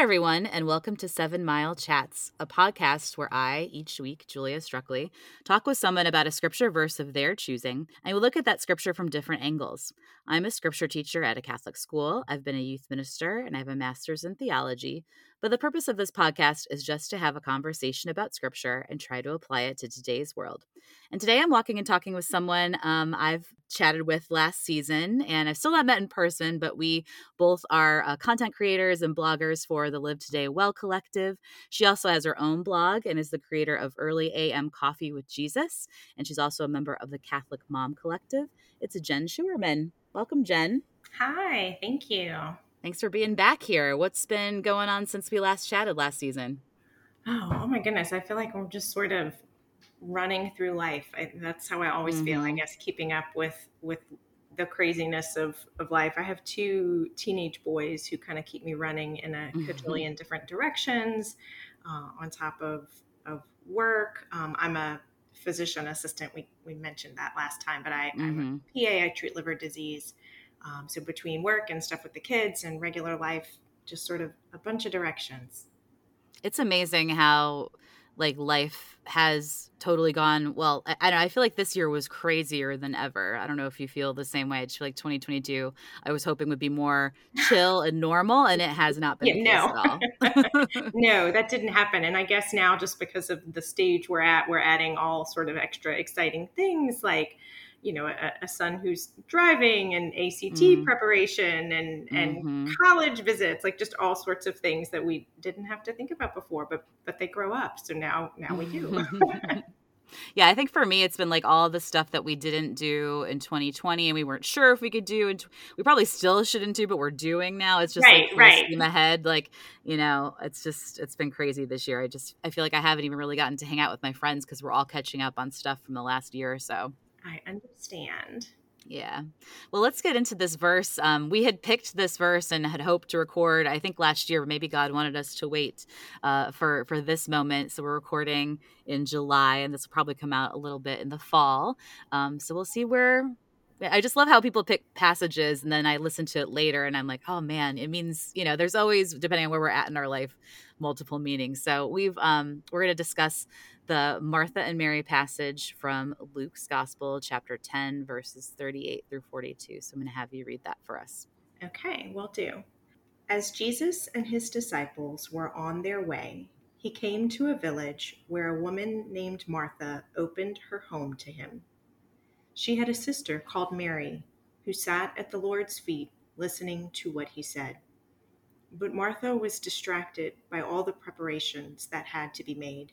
everyone, and welcome to Seven Mile Chats, a podcast where I, each week, Julia Struckley, talk with someone about a scripture verse of their choosing, and we look at that scripture from different angles. I'm a scripture teacher at a Catholic school, I've been a youth minister, and I have a master's in theology. But the purpose of this podcast is just to have a conversation about scripture and try to apply it to today's world. And today I'm walking and talking with someone um, I've chatted with last season, and I've still not met in person, but we both are uh, content creators and bloggers for the Live Today Well Collective. She also has her own blog and is the creator of Early AM Coffee with Jesus, and she's also a member of the Catholic Mom Collective. It's Jen Schuerman. Welcome, Jen. Hi, thank you. Thanks for being back here. What's been going on since we last chatted last season? Oh, oh my goodness. I feel like we're just sort of running through life. I, that's how I always mm-hmm. feel, I mm-hmm. guess, keeping up with with the craziness of, of life. I have two teenage boys who kind of keep me running in a mm different directions uh, on top of, of work. Um, I'm a physician assistant. We, we mentioned that last time, but I, mm-hmm. I'm a mm-hmm. PA. I treat liver disease. Um, so between work and stuff with the kids and regular life, just sort of a bunch of directions. It's amazing how like life has totally gone well I, I, know, I feel like this year was crazier than ever. I don't know if you feel the same way. I feel like 2022 i was hoping would be more chill and normal and it has not been yeah, no. no that didn't happen. And i guess now just because of the stage we're at we're adding all sort of extra exciting things like you know a, a son who's driving and ACT mm. preparation and and mm-hmm. college visits like just all sorts of things that we didn't have to think about before but but they grow up so now now we do Yeah, I think for me, it's been like all the stuff that we didn't do in 2020 and we weren't sure if we could do. And we probably still shouldn't do, but we're doing now. It's just right, like right. steam ahead. Like, you know, it's just, it's been crazy this year. I just, I feel like I haven't even really gotten to hang out with my friends because we're all catching up on stuff from the last year or so. I understand. Yeah. Well, let's get into this verse. Um, we had picked this verse and had hoped to record. I think last year, maybe God wanted us to wait uh, for for this moment. So we're recording in July, and this will probably come out a little bit in the fall. Um, so we'll see where. I just love how people pick passages, and then I listen to it later, and I'm like, oh man, it means you know. There's always, depending on where we're at in our life, multiple meanings. So we've um, we're going to discuss the Martha and Mary passage from Luke's Gospel, chapter 10, verses 38 through 42. So I'm going to have you read that for us. Okay, will do. As Jesus and his disciples were on their way, he came to a village where a woman named Martha opened her home to him. She had a sister called Mary who sat at the Lord's feet listening to what he said. But Martha was distracted by all the preparations that had to be made.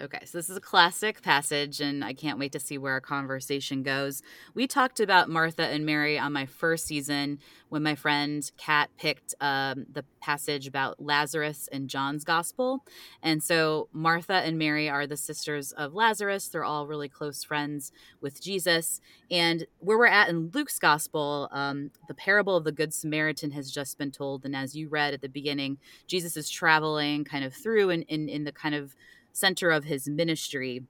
Okay, so this is a classic passage, and I can't wait to see where our conversation goes. We talked about Martha and Mary on my first season when my friend Kat picked um, the passage about Lazarus in John's Gospel. And so Martha and Mary are the sisters of Lazarus. They're all really close friends with Jesus. And where we're at in Luke's Gospel, um, the parable of the Good Samaritan has just been told. And as you read at the beginning, Jesus is traveling kind of through in, in, in the kind of center of his ministry.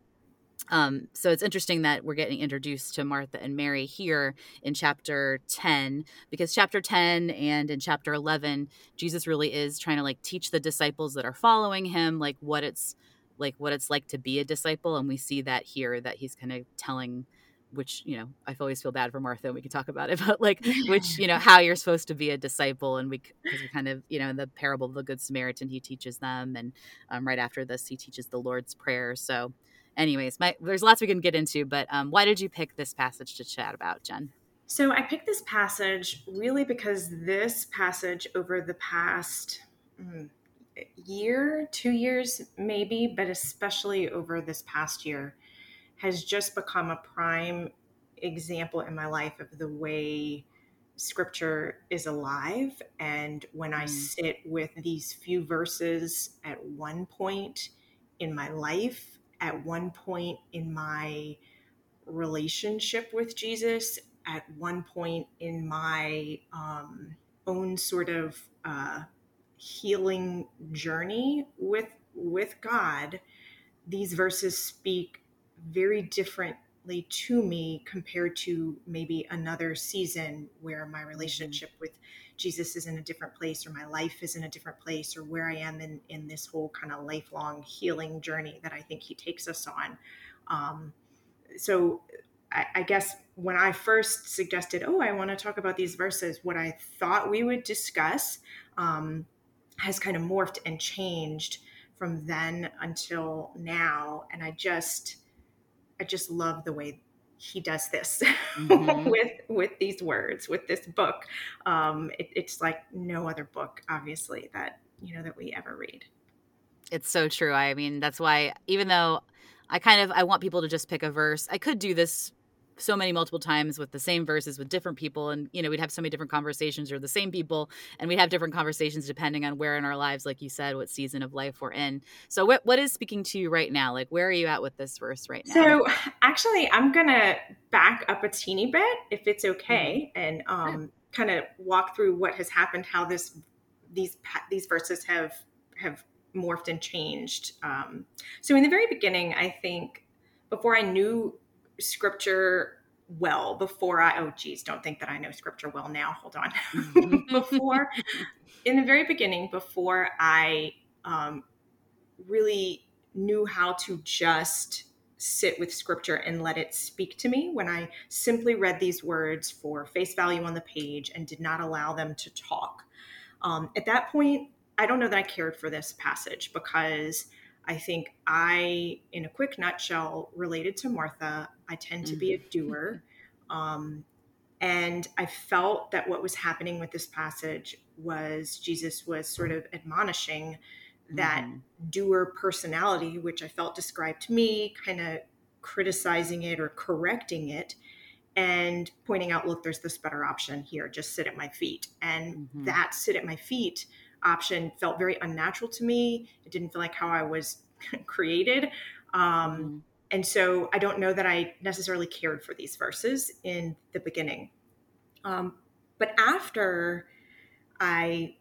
Um, so it's interesting that we're getting introduced to Martha and Mary here in chapter 10, because chapter 10 and in chapter 11, Jesus really is trying to like teach the disciples that are following him, like what it's like, what it's like to be a disciple. And we see that here, that he's kind of telling which you know i always feel bad for martha and we can talk about it but like which you know how you're supposed to be a disciple and we because we kind of you know in the parable of the good samaritan he teaches them and um, right after this he teaches the lord's prayer. So anyways my there's lots we can get into but um, why did you pick this passage to chat about jen? So i picked this passage really because this passage over the past mm, year two years maybe but especially over this past year has just become a prime example in my life of the way scripture is alive and when mm. I sit with these few verses at one point in my life, at one point in my relationship with Jesus, at one point in my um, own sort of uh, healing journey with with God, these verses speak very differently to me compared to maybe another season where my mm-hmm. relationship with Jesus is in a different place or my life is in a different place or where I am in, in this whole kind of lifelong healing journey that I think he takes us on. Um, so I, I guess when I first suggested, oh, I want to talk about these verses, what I thought we would discuss um, has kind of morphed and changed from then until now. And I just, I just love the way he does this mm-hmm. with with these words with this book. Um it, it's like no other book obviously that you know that we ever read. It's so true. I mean that's why even though i kind of i want people to just pick a verse. I could do this so many multiple times with the same verses with different people and you know we'd have so many different conversations or the same people and we'd have different conversations depending on where in our lives like you said what season of life we're in. So what, what is speaking to you right now? Like where are you at with this verse right now? So actually i'm gonna back up a teeny bit if it's okay mm-hmm. and um, kind of walk through what has happened how this these these verses have have morphed and changed um, so in the very beginning i think before i knew scripture well before I, oh, geez, don't think that I know scripture well now. Hold on. before, in the very beginning, before I um, really knew how to just sit with scripture and let it speak to me, when I simply read these words for face value on the page and did not allow them to talk, um, at that point, I don't know that I cared for this passage because I think I, in a quick nutshell, related to Martha. I tend to be a mm-hmm. doer. Um, and I felt that what was happening with this passage was Jesus was sort of admonishing that mm-hmm. doer personality, which I felt described me, kind of criticizing it or correcting it and pointing out, look, there's this better option here. Just sit at my feet. And mm-hmm. that sit at my feet option felt very unnatural to me. It didn't feel like how I was created. Um, mm-hmm. And so I don't know that I necessarily cared for these verses in the beginning. Um, but after I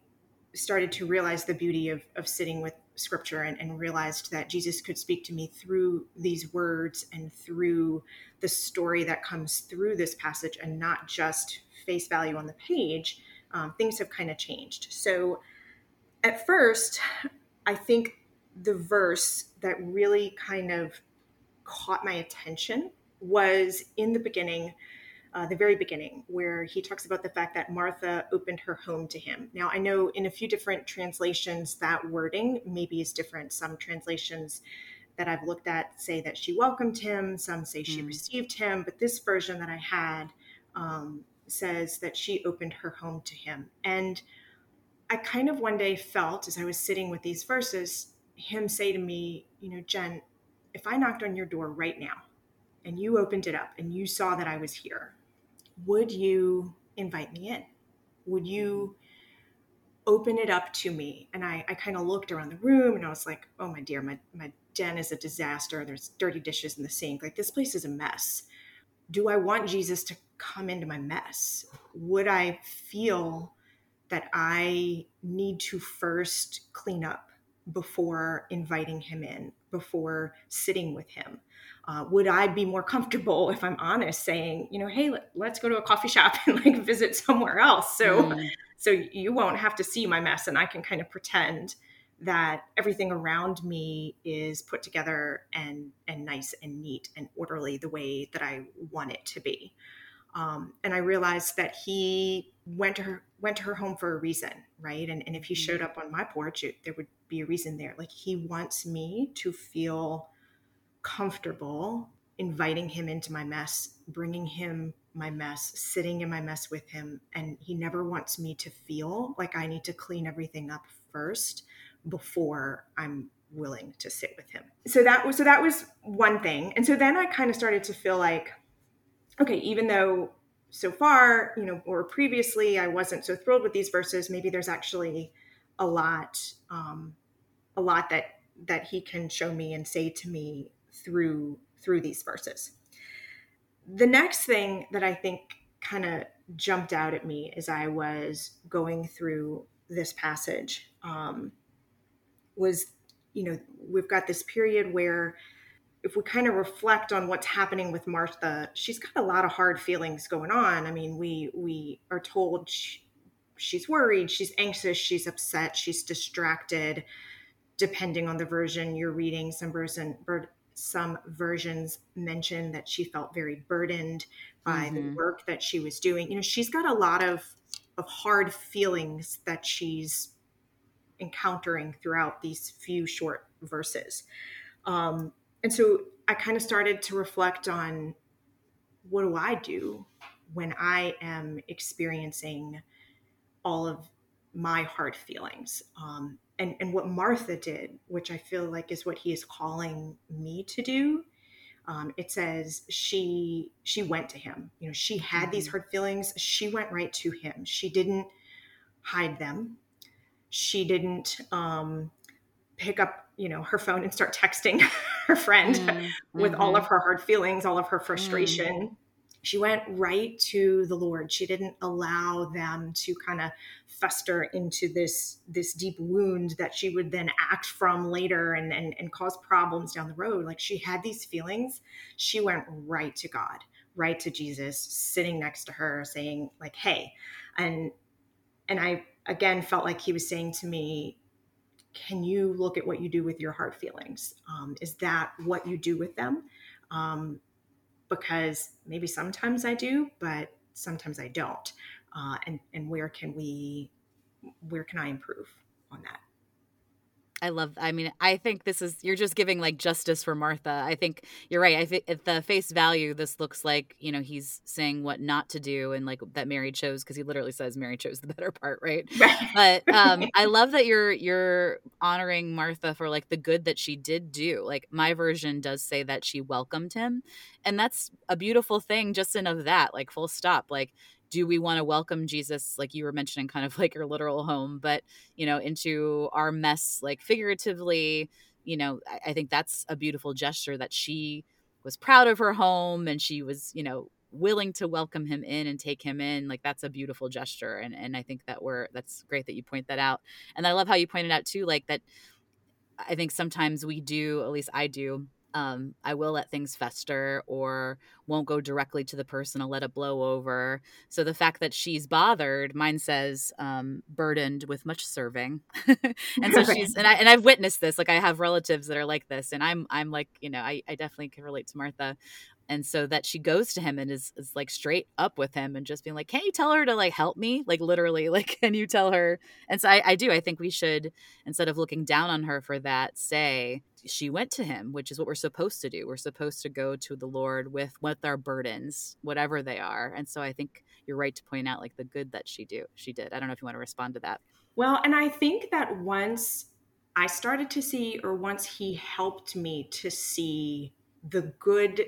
started to realize the beauty of, of sitting with scripture and, and, realized that Jesus could speak to me through these words and through the story that comes through this passage and not just face value on the page, um, things have kind of changed. So at first, I think the verse that really kind of caught my attention was in the beginning, uh, the very beginning, where he talks about the fact that Martha opened her home to him. Now, I know in a few different translations that wording maybe is different. Some translations that I've looked at say that she welcomed him, some say she mm. received him, but this version that I had um, says that she opened her home to him. And I kind of one day felt as I was sitting with these verses, him say to me, you know, Jen, if I knocked on your door right now and you opened it up and you saw that I was here, would you invite me in? Would you open it up to me? And I, I kind of looked around the room and I was like, oh my dear, my, my den is a disaster. There's dirty dishes in the sink. Like this place is a mess. Do I want Jesus to come into my mess? Would I feel that I need to first clean up before inviting him in, before sitting with him? Uh, would I be more comfortable, if I'm honest, saying, you know, hey, let, us go to a coffee shop and like visit somewhere else, so mm. so you won't have to see my mess, and I can kind of pretend that everything around me is put together and and nice and neat and orderly the way that I want it to be. Um, and I realized that he went to her went to her home for a reason, right? And, and if he showed mm-hmm. up on my porch, it, there would be a reason there. Like he wants me to feel comfortable inviting him into my mess, bringing him my mess, sitting in my mess with him, and he never wants me to feel like I need to clean everything up first before I'm willing to sit with him. So that was so that was one thing. And so then I kind of started to feel like okay, even though so far, you know, or previously, I wasn't so thrilled with these verses. Maybe there's actually a lot, um, a lot that that he can show me and say to me through through these verses. The next thing that I think kind of jumped out at me as I was going through this passage um, was, you know, we've got this period where if we kind of reflect on what's happening with Martha, she's got a lot of hard feelings going on. I mean, we we are told she, she's worried, she's anxious, she's upset, she's distracted. Depending on the version you're reading, some version some versions mention that she felt very burdened by mm-hmm. the work that she was doing. You know, she's got a lot of of hard feelings that she's encountering throughout these few short verses. Um, and so I kind of started to reflect on what do I do when I am experiencing all of my hard feelings? Um, and, and what Martha did, which I feel like is what he is calling me to do. Um, it says she she went to him. You know, she had mm-hmm. these hard feelings. She went right to him. She didn't hide them. She didn't um, pick up you know her phone and start texting her friend mm-hmm. with all of mm-hmm. her hard feelings all of her frustration mm. she went right to the lord she didn't allow them to kind of fester into this this deep wound that she would then act from later and, and and cause problems down the road like she had these feelings she went right to god right to jesus sitting next to her saying like hey and and i again felt like he was saying to me can you look at what you do with your hard feelings? Um, is that what you do with them? Um, because maybe sometimes I do, but sometimes I don't. Uh, and and where can we, where can I improve on that? I love. I mean, I think this is you're just giving like justice for Martha. I think you're right. I think at the face value, this looks like you know he's saying what not to do, and like that Mary chose because he literally says Mary chose the better part, right? right. But um, I love that you're you're honoring Martha for like the good that she did do. Like my version does say that she welcomed him, and that's a beautiful thing. Just in of that, like full stop. Like do we want to welcome Jesus, like you were mentioning, kind of like your literal home, but, you know, into our mess, like figuratively? You know, I, I think that's a beautiful gesture that she was proud of her home and she was, you know, willing to welcome him in and take him in like that's a beautiful gesture and and i think that we're that's great that you point that out and i love how you pointed out too like that i think sometimes we do at least i do um, I will let things fester or won't go directly to the person. I'll let it blow over. So the fact that she's bothered, mine says um, burdened with much serving, and so she's and I and I've witnessed this. Like I have relatives that are like this, and I'm I'm like you know I I definitely can relate to Martha and so that she goes to him and is, is like straight up with him and just being like can't you tell her to like help me? Like literally like can you tell her? And so I, I do i think we should instead of looking down on her for that say she went to him which is what we're supposed to do. We're supposed to go to the lord with with our burdens whatever they are. And so i think you're right to point out like the good that she do she did. I don't know if you want to respond to that. Well and i think that once i started to see or once he helped me to see the good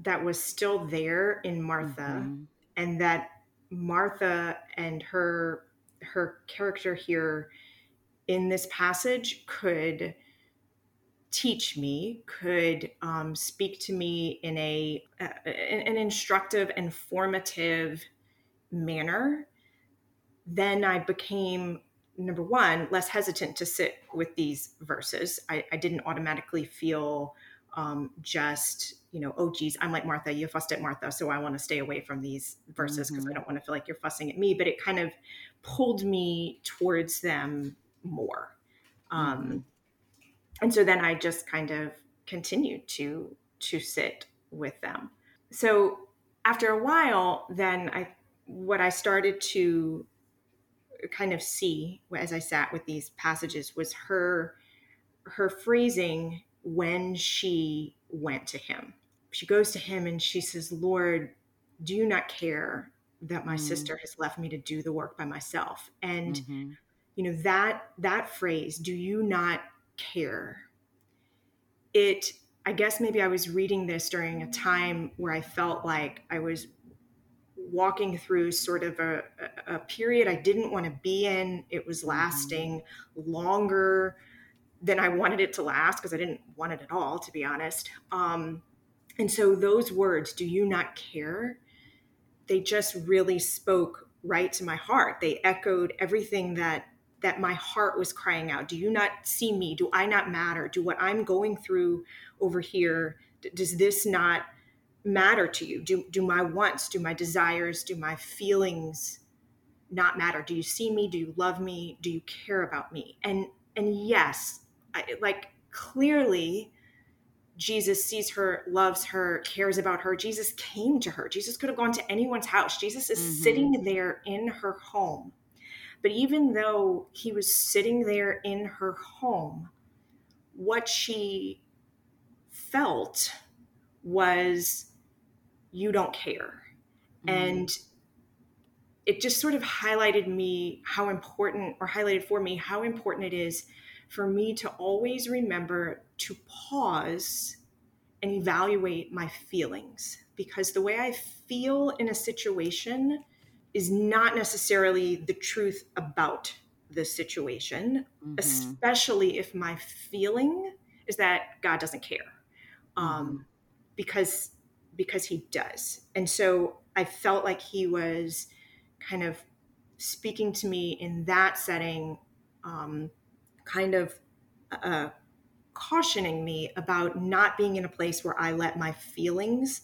that was still there in Martha mm-hmm. and that Martha and her her character here in this passage could teach me could um, speak to me in a uh, an instructive and formative manner then i became number one less hesitant to sit with these verses i, I didn't automatically feel um, just you know oh geez i'm like martha you fussed at martha so i want to stay away from these verses because mm-hmm. i don't want to feel like you're fussing at me but it kind of pulled me towards them more um, mm-hmm. and so then i just kind of continued to to sit with them so after a while then i what i started to kind of see as i sat with these passages was her her phrasing when she went to him. She goes to him and she says, Lord, do you not care that my mm. sister has left me to do the work by myself? And mm-hmm. you know, that that phrase, do you not care? It I guess maybe I was reading this during a time where I felt like I was walking through sort of a, a period I didn't want to be in. It was mm-hmm. lasting mm-hmm. longer than I wanted it to last because I didn't want it at all, to be honest. Um, and so those words, do you not care? They just really spoke right to my heart. They echoed everything that that my heart was crying out. Do you not see me? Do I not matter? Do what I'm going through over here does this not matter to you? Do do my wants, do my desires, do my feelings not matter? Do you see me? Do you love me? Do you care about me? And and yes, I, like clearly Jesus sees her, loves her, cares about her. Jesus came to her. Jesus could have gone to anyone's house. Jesus is mm-hmm. sitting there in her home. But even though he was sitting there in her home, what she felt was, You don't care. Mm-hmm. And it just sort of highlighted me how important, or highlighted for me how important it is for me to always remember to pause and evaluate my feelings because the way I feel in a situation is not necessarily the truth about the situation, mm-hmm. especially if my feeling is that God doesn't care. Um, mm-hmm. because because he does. And so I felt like he was kind of speaking to me in that setting um, kind of uh, cautioning me about not being in a place where I let my feelings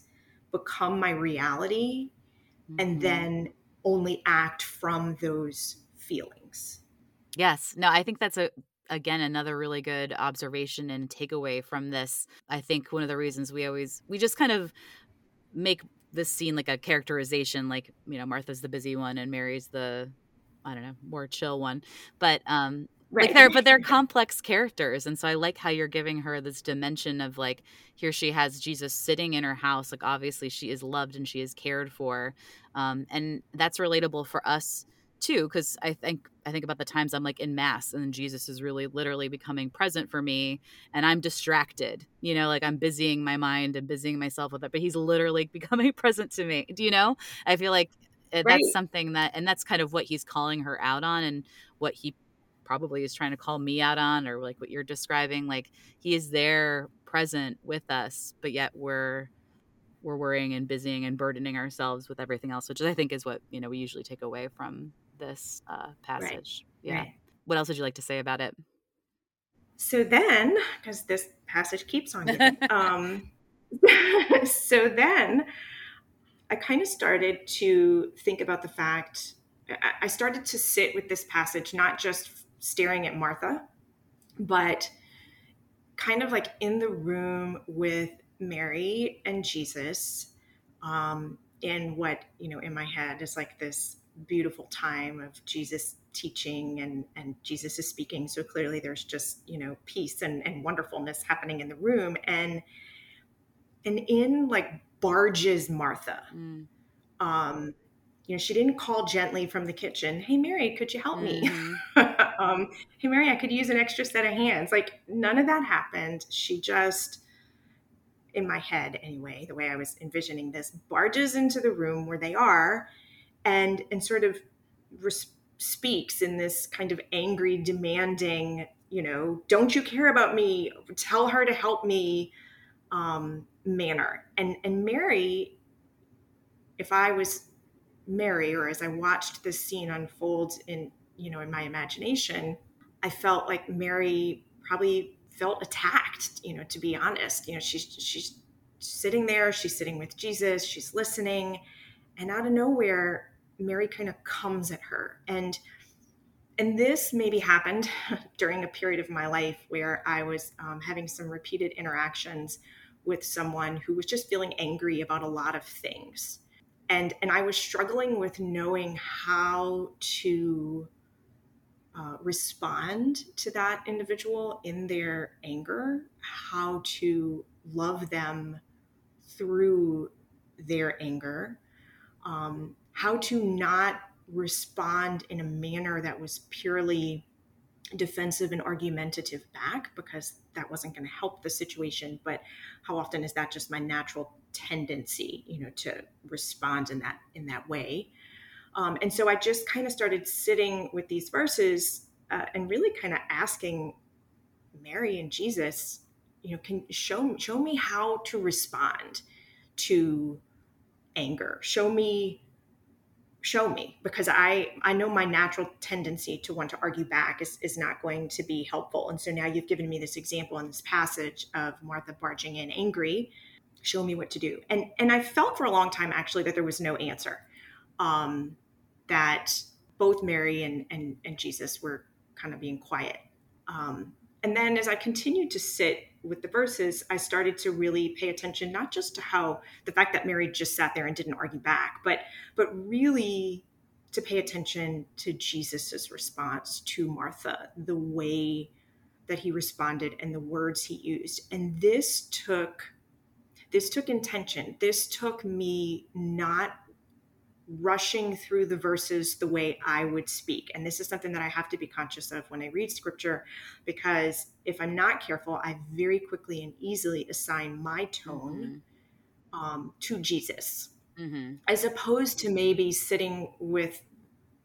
become my reality mm-hmm. and then only act from those feelings. Yes. No, I think that's a again another really good observation and takeaway from this. I think one of the reasons we always we just kind of make this scene like a characterization like, you know, Martha's the busy one and Mary's the I don't know, more chill one. But um Right. Like they're but they're complex characters. And so I like how you're giving her this dimension of like here she has Jesus sitting in her house. Like obviously she is loved and she is cared for. Um, and that's relatable for us too, because I think I think about the times I'm like in mass and Jesus is really literally becoming present for me and I'm distracted. You know, like I'm busying my mind and busying myself with it, but he's literally becoming present to me. Do you know? I feel like eh, right. that's something that and that's kind of what he's calling her out on and what he probably is trying to call me out on or like what you're describing like he is there present with us but yet we're we're worrying and busying and burdening ourselves with everything else which i think is what you know we usually take away from this uh, passage right. yeah right. what else would you like to say about it so then because this passage keeps on giving, um, so then i kind of started to think about the fact I started to sit with this passage, not just staring at Martha, but kind of like in the room with Mary and Jesus, um, in what, you know, in my head is like this beautiful time of Jesus teaching and, and Jesus is speaking. So clearly there's just, you know, peace and, and wonderfulness happening in the room. And and in like barges Martha. Mm. Um, you know, she didn't call gently from the kitchen, Hey, Mary, could you help mm-hmm. me? um, hey, Mary, I could use an extra set of hands. Like, none of that happened. She just, in my head anyway, the way I was envisioning this, barges into the room where they are and, and sort of res- speaks in this kind of angry, demanding, you know, don't you care about me? Tell her to help me um, manner. And, and Mary, if I was Mary, or as I watched this scene unfold in, you know, in my imagination, I felt like Mary probably felt attacked, you know, to be honest. You know, she's she's sitting there, she's sitting with Jesus, she's listening, and out of nowhere, Mary kind of comes at her. And and this maybe happened during a period of my life where I was um, having some repeated interactions with someone who was just feeling angry about a lot of things and and I was struggling with knowing how to uh, respond to that individual in their anger, how to love them through their anger, um, how to not respond in a manner that was purely defensive and argumentative back because that wasn't going to help the situation but how often is that just my natural tendency, you know, to respond in that in that way. Um, and so I just kind of started sitting with these verses uh, and really kind of asking Mary and Jesus, you know, can show show me how to respond to anger. Show me show me because i i know my natural tendency to want to argue back is, is not going to be helpful and so now you've given me this example in this passage of martha barging in angry show me what to do and and i felt for a long time actually that there was no answer um that both mary and and, and jesus were kind of being quiet um and then as i continued to sit with the verses, I started to really pay attention not just to how the fact that Mary just sat there and didn't argue back, but but really to pay attention to Jesus's response to Martha, the way that he responded and the words he used. And this took this took intention. This took me not rushing through the verses the way I would speak. And this is something that I have to be conscious of when I read scripture, because if I'm not careful, I very quickly and easily assign my tone mm-hmm. um, to Jesus, mm-hmm. as opposed to maybe sitting with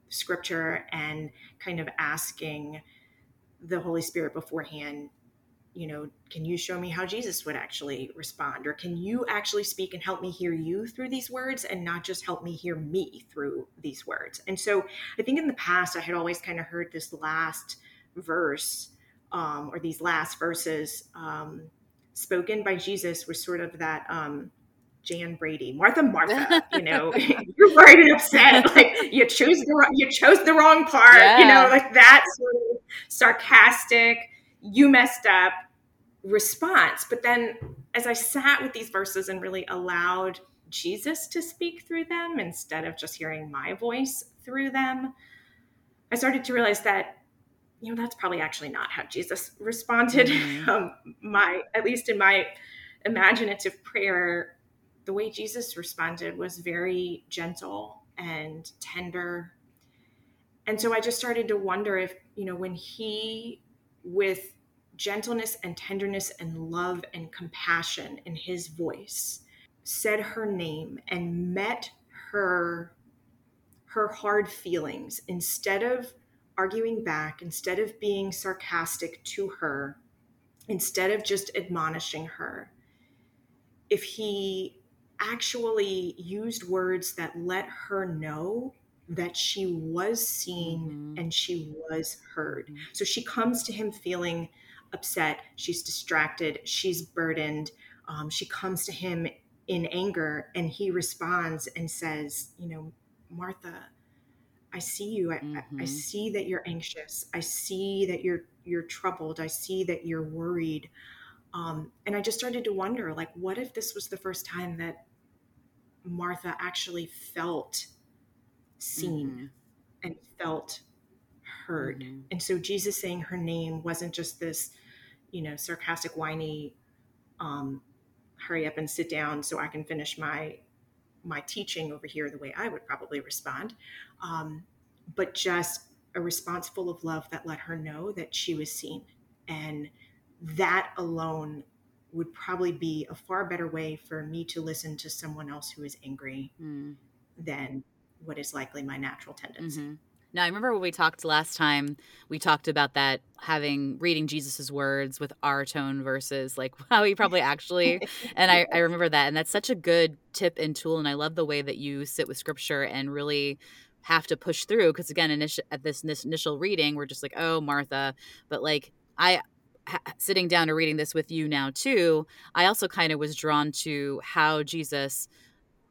scripture and kind of asking the Holy Spirit beforehand you know, can you show me how Jesus would actually respond? Or can you actually speak and help me hear you through these words and not just help me hear me through these words? And so I think in the past, I had always kind of heard this last verse um, or these last verses um, spoken by Jesus was sort of that. Um, Jan Brady, Martha, Martha, you know, you're worried and upset. Like you chose the you chose the wrong part, yeah. you know, like that sort of sarcastic. You messed up response. But then as I sat with these verses and really allowed Jesus to speak through them instead of just hearing my voice through them, I started to realize that, you know, that's probably actually not how Jesus responded. Mm-hmm. Um, my, at least in my imaginative prayer, the way Jesus responded was very gentle and tender. And so I just started to wonder if, you know, when he, with gentleness and tenderness and love and compassion in his voice said her name and met her her hard feelings instead of arguing back instead of being sarcastic to her instead of just admonishing her if he actually used words that let her know that she was seen mm-hmm. and she was heard. Mm-hmm. So she comes to him feeling upset, she's distracted, she's burdened. Um, she comes to him in anger and he responds and says, You know, Martha, I see you. I, mm-hmm. I, see that you're anxious. I see that you're you're troubled. I see that you're worried. Um, and I just started to wonder, like, what if this was the first time that Martha actually felt seen mm-hmm. and felt heard. Mm-hmm. And so Jesus saying her name wasn't just this, you know, sarcastic, whiny, um, hurry up and sit down so I can finish my my teaching over here the way I would probably respond, um, but just a response full of love that let her know that she was seen, and that alone would probably be a far better way for me to listen to someone else who is angry mm. than what is likely my natural tendency. Mm-hmm. Now, I remember when we talked last time, we talked about that having reading Jesus's words with our tone versus like how he probably actually. and I, I remember that. And that's such a good tip and tool. And I love the way that you sit with scripture and really have to push through. Because again, initial, at this, this initial reading, we're just like, oh, Martha. But like, I, sitting down to reading this with you now too, I also kind of was drawn to how Jesus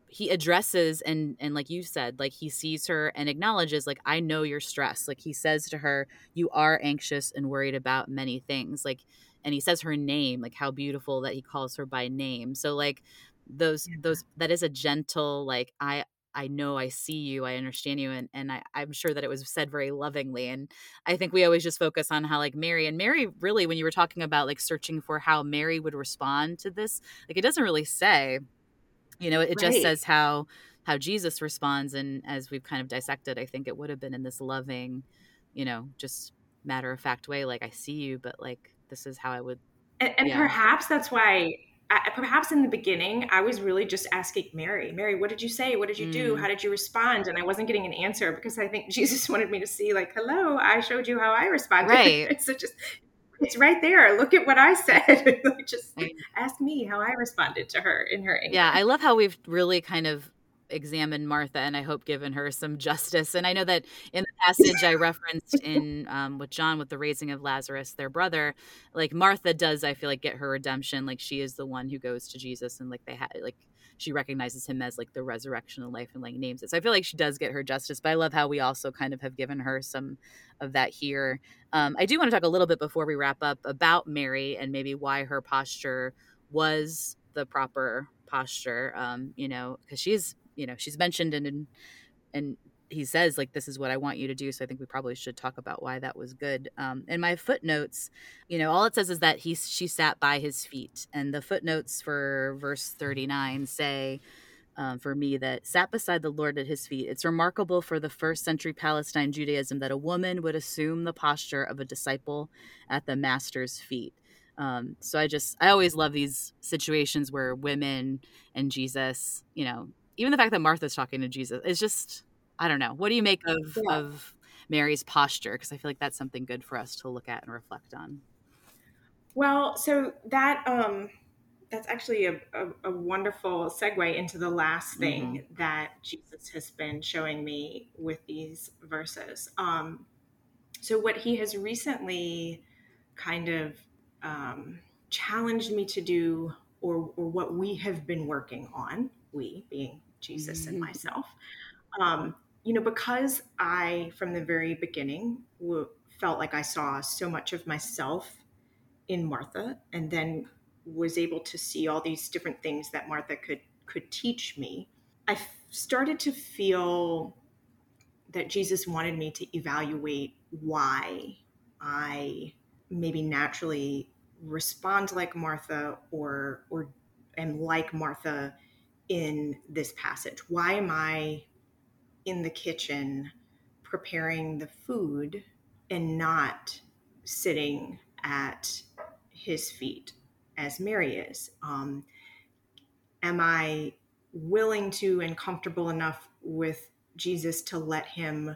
he addresses and and like you said like he sees her and acknowledges like i know you're stressed like he says to her you are anxious and worried about many things. Like and he says her name like how beautiful that he calls her by name. So like those yeah. those that is a gentle like i i know i see you i understand you and and I, i'm sure that it was said very lovingly and i think we always just focus on how like mary and mary really when you were talking about like searching for how mary would respond to this like it doesn't really say you know it right. just says how how jesus responds and as we've kind of dissected i think it would have been in this loving you know just matter of fact way like i see you but like this is how i would and, and yeah. perhaps that's why I, perhaps in the beginning, I was really just asking Mary, Mary, what did you say? What did you do? Mm. How did you respond? And I wasn't getting an answer because I think Jesus wanted me to see, like, hello, I showed you how I responded. Right. so just, it's right there. Look at what I said. like, just ask me how I responded to her in her anger. Yeah, I love how we've really kind of examined Martha and I hope given her some justice. And I know that in the passage I referenced in um, with John with the raising of Lazarus, their brother, like Martha does, I feel like get her redemption. Like she is the one who goes to Jesus and like they had like she recognizes him as like the resurrection of life and like names it. So I feel like she does get her justice. But I love how we also kind of have given her some of that here. Um, I do want to talk a little bit before we wrap up about Mary and maybe why her posture was the proper posture. Um, you know, because she's you know she's mentioned and and and he says like this is what I want you to do. So I think we probably should talk about why that was good. Um, in my footnotes, you know, all it says is that he she sat by his feet, and the footnotes for verse thirty nine say. Um, for me, that sat beside the Lord at his feet. It's remarkable for the first century Palestine Judaism that a woman would assume the posture of a disciple at the master's feet. Um, so I just, I always love these situations where women and Jesus, you know, even the fact that Martha's talking to Jesus is just, I don't know. What do you make of, Yeah. of Mary's posture? Because I feel like that's something good for us to look at and reflect on. Well, so that um that's actually a, a, a wonderful segue into the last thing that Jesus has been showing me with these verses. Um, so what he has recently kind of um, challenged me to do, or or what we have been working on, we being Jesus and Mhm. myself, um, you know, because I from the very beginning w- felt like I saw so much of myself in Martha and then was able to see all these different things that Martha could could teach me. I f- started to feel that Jesus wanted me to evaluate why I maybe naturally respond like Martha or or am like Martha in this passage. Why am I in the kitchen preparing the food and not sitting at his feet as Mary is? Um, am I willing to and comfortable enough with Jesus to let him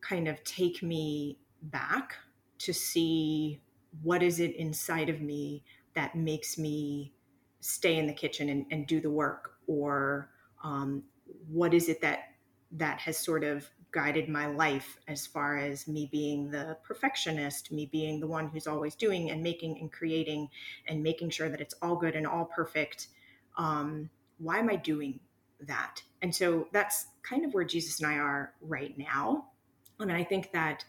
kind of take me back to see what is it inside of me that makes me stay in the kitchen and, and do the work or um, what is it that that has sort of guided my life as far as me being the perfectionist me being the one who's always doing and making and creating and making sure that it's all good and all perfect um, why am i doing that and so that's kind of where jesus and i are right now I mean, I think that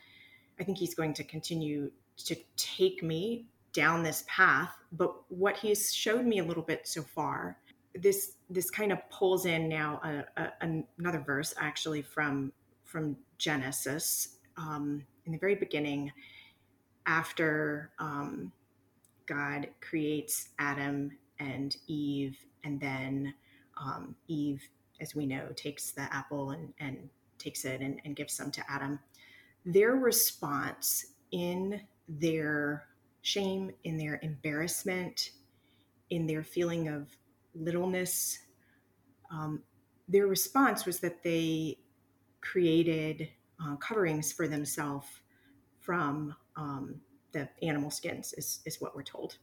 I think he's going to continue to take me down this path. But what he's showed me a little bit so far, this this kind of pulls in now a, a, another verse actually from from Genesis um, in the very beginning, after um, God creates Adam and Eve, and then um, Eve, as we know, takes the apple and and takes it and, and gives some to Adam, their response in their shame, in their embarrassment, in their feeling of littleness, um, their response was that they created uh, coverings for themselves from um, the animal skins, is, is what we're told.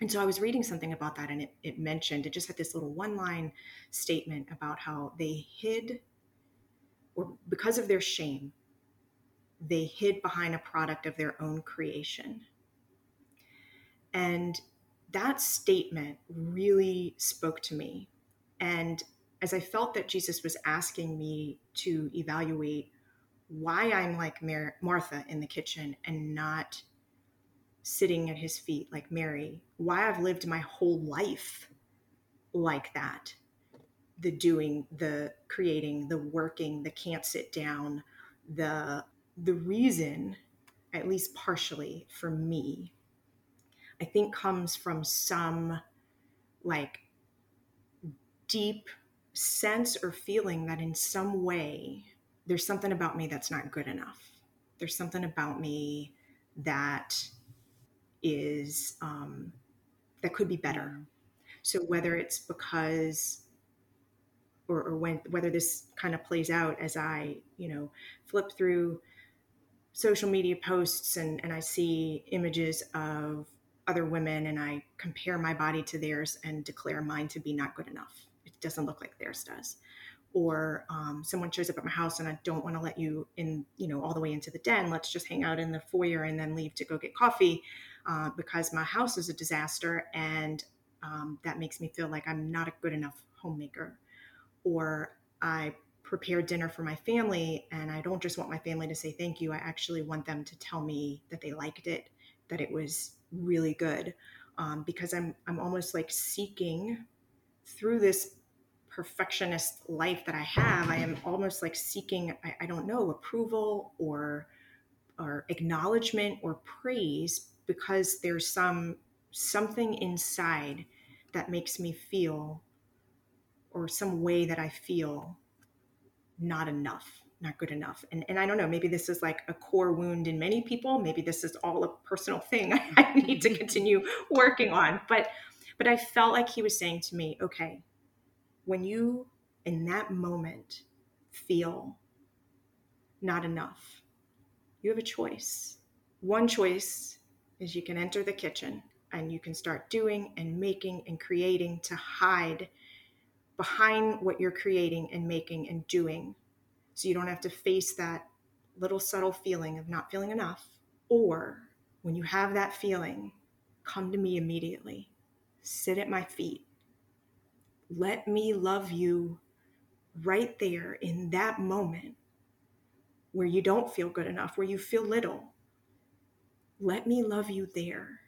And so I was reading something about that, and it, it mentioned, it just had this little one line statement about how they hid or because of their shame, they hid behind a product of their own creation. And that statement really spoke to me. And as I felt that Jesus was asking me to evaluate why I'm like Mar- Martha in the kitchen and not sitting at his feet like Mary, why I've lived my whole life like that the doing, the creating, the working, the can't sit down, the the reason, at least partially for me, I think comes from some like deep sense or feeling that in some way there's something about me that's not good enough. There's something about me that is um, that could be better. So whether it's because or, or when whether this kind of plays out as I, you know, flip through social media posts and, and I see images of other women and I compare my body to theirs and declare mine to be not good enough. It doesn't look like theirs does. Or um, someone shows up at my house and I don't want to let you in, you know, all the way into the den. Let's just hang out in the foyer and then leave to go get coffee uh, because my house is a disaster and um, that makes me feel like I'm not a good enough homemaker or I prepare dinner for my family and I don't just want my family to say thank you. I actually want them to tell me that they liked it, that it was really good. Um, because I'm I'm almost like seeking through this perfectionist life that I have, I am almost like seeking, I, I don't know, approval or or acknowledgement or praise because there's some something inside that makes me feel or some way that I feel not enough, not good enough. And, and I don't know, maybe this is like a core wound in many people. Maybe this is all a personal thing I need to continue working on. But but I felt like he was saying to me, okay, when you in that moment feel not enough, you have a choice. One choice is you can enter the kitchen and you can start doing and making and creating to hide behind what you're creating and making and doing so you don't have to face that little subtle feeling of not feeling enough. Or when you have that feeling, come to me immediately, sit at my feet. Let me love you right there in that moment where you don't feel good enough, where you feel little. Let me love you there.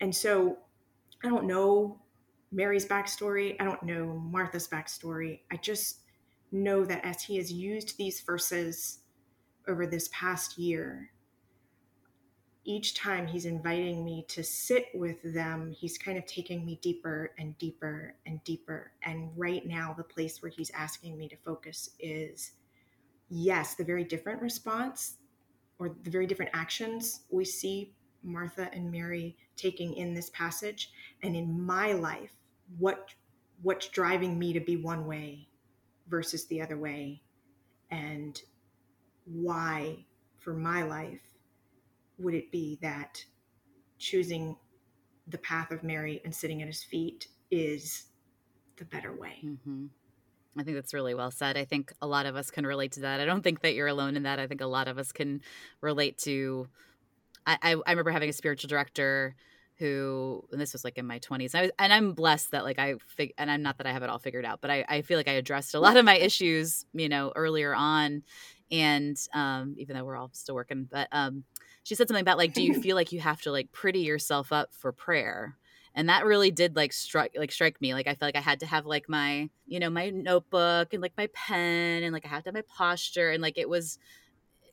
And so I don't know Mary's backstory. I don't know Martha's backstory. I just know that as he has used these verses over this past year, each time he's inviting me to sit with them, he's kind of taking me deeper and deeper and deeper. And right now, the place where he's asking me to focus is yes, the very different response or the very different actions we see Martha and Mary taking in this passage. And in my life, what what's driving me to be one way versus the other way and why for my life would it be that choosing the path of Mary and sitting at his feet is the better way. Mm-hmm. I think that's really well said. I think a lot of us can relate to that. I don't think that you're alone in that. I think a lot of us can relate to. I, I, I remember having a spiritual director who and this was like in my 20s I was, and i'm blessed that like i fig, and i'm not that i have it all figured out but I, I feel like i addressed a lot of my issues you know earlier on and um even though we're all still working but um she said something about like do you feel like you have to like pretty yourself up for prayer? And that really did like strike like strike me like i felt like i had to have like my you know my notebook and like my pen and like i had to have my posture and like it was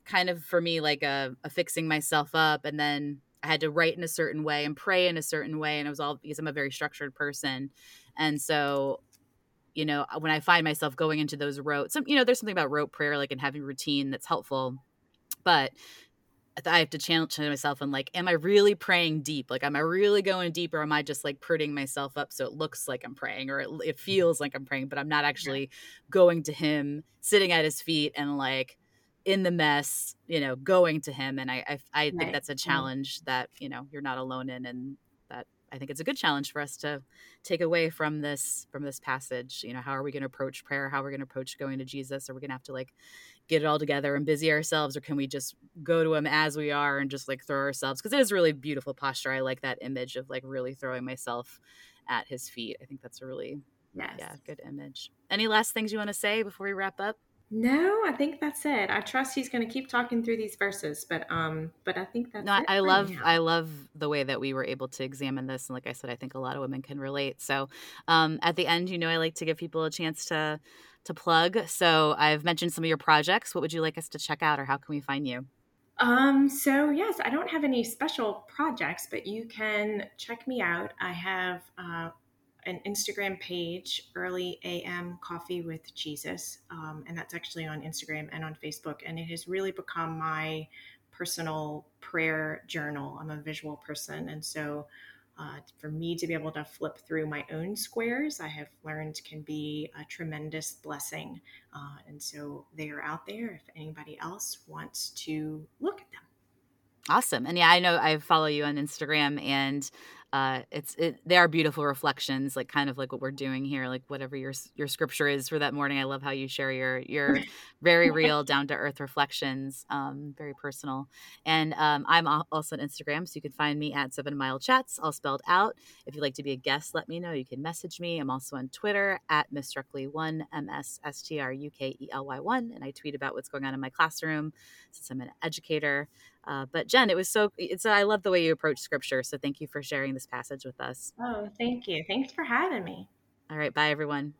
kind of for me like a, a fixing myself up and then I had to write in a certain way and pray in a certain way. And it was all because I'm a very structured person. And so, you know, when I find myself going into those rote, some, you know, there's something about rote prayer, like in having routine that's helpful. But I have to challenge myself and like, am I really praying deep? Like, am I really going deep or am I just like putting myself up so it looks like I'm praying or it, it mm-hmm. feels like I'm praying, but I'm not actually going to him, sitting at his feet and like in the mess, you know, going to him. And I, I, I think right. that's a challenge that, you know, you're not alone in. And that I think it's a good challenge for us to take away from this, from this passage. You know, how are we going to approach prayer? How are we going to approach going to Jesus? Are we going to have to like get it all together and busy ourselves? Or can we just go to him as we are and just like throw ourselves? Cause it is really beautiful posture. I like that image of like really throwing myself at his feet. I think that's a really, yes. yeah, good image. Any last things you want to say before we wrap up? No, I think that's it. I trust he's going to keep talking through these verses, but um, but I think that's. No, I love I love the way that we were able to examine this, and like I said, I think a lot of women can relate. So, um, at the end, you know, I like to give people a chance to to plug. So, I've mentioned some of your projects. What would you like us to check out, or how can we find you? Um, so yes, I don't have any special projects, but you can check me out. I have uh, an Instagram page, Early AM Coffee with Jesus, um, and that's actually on Instagram and on Facebook. And it has really become my personal prayer journal. I'm a visual person, and so uh, for me to be able to flip through my own squares, I have learned can be a tremendous blessing. Uh, and so they are out there if anybody else wants to look at them. Awesome. And yeah, I know I follow you on Instagram and uh, it's it, they are beautiful reflections, like kind of like what we're doing here, like whatever your your scripture is for that morning. I love how you share your your very real, down to earth reflections, um, very personal. And um, I'm also on Instagram, so you can find me at Seven Mile Chats, all spelled out. If you'd like to be a guest, let me know. You can message me. I'm also on Twitter at Miss Struckley One M S S T R U K E L Y One, and I tweet about what's going on in my classroom since I'm an educator. Uh, but Jen, it was so. It's I love the way you approach scripture. So thank you for sharing this passage with us. Oh, thank you. Thanks for having me. All right. Bye, everyone.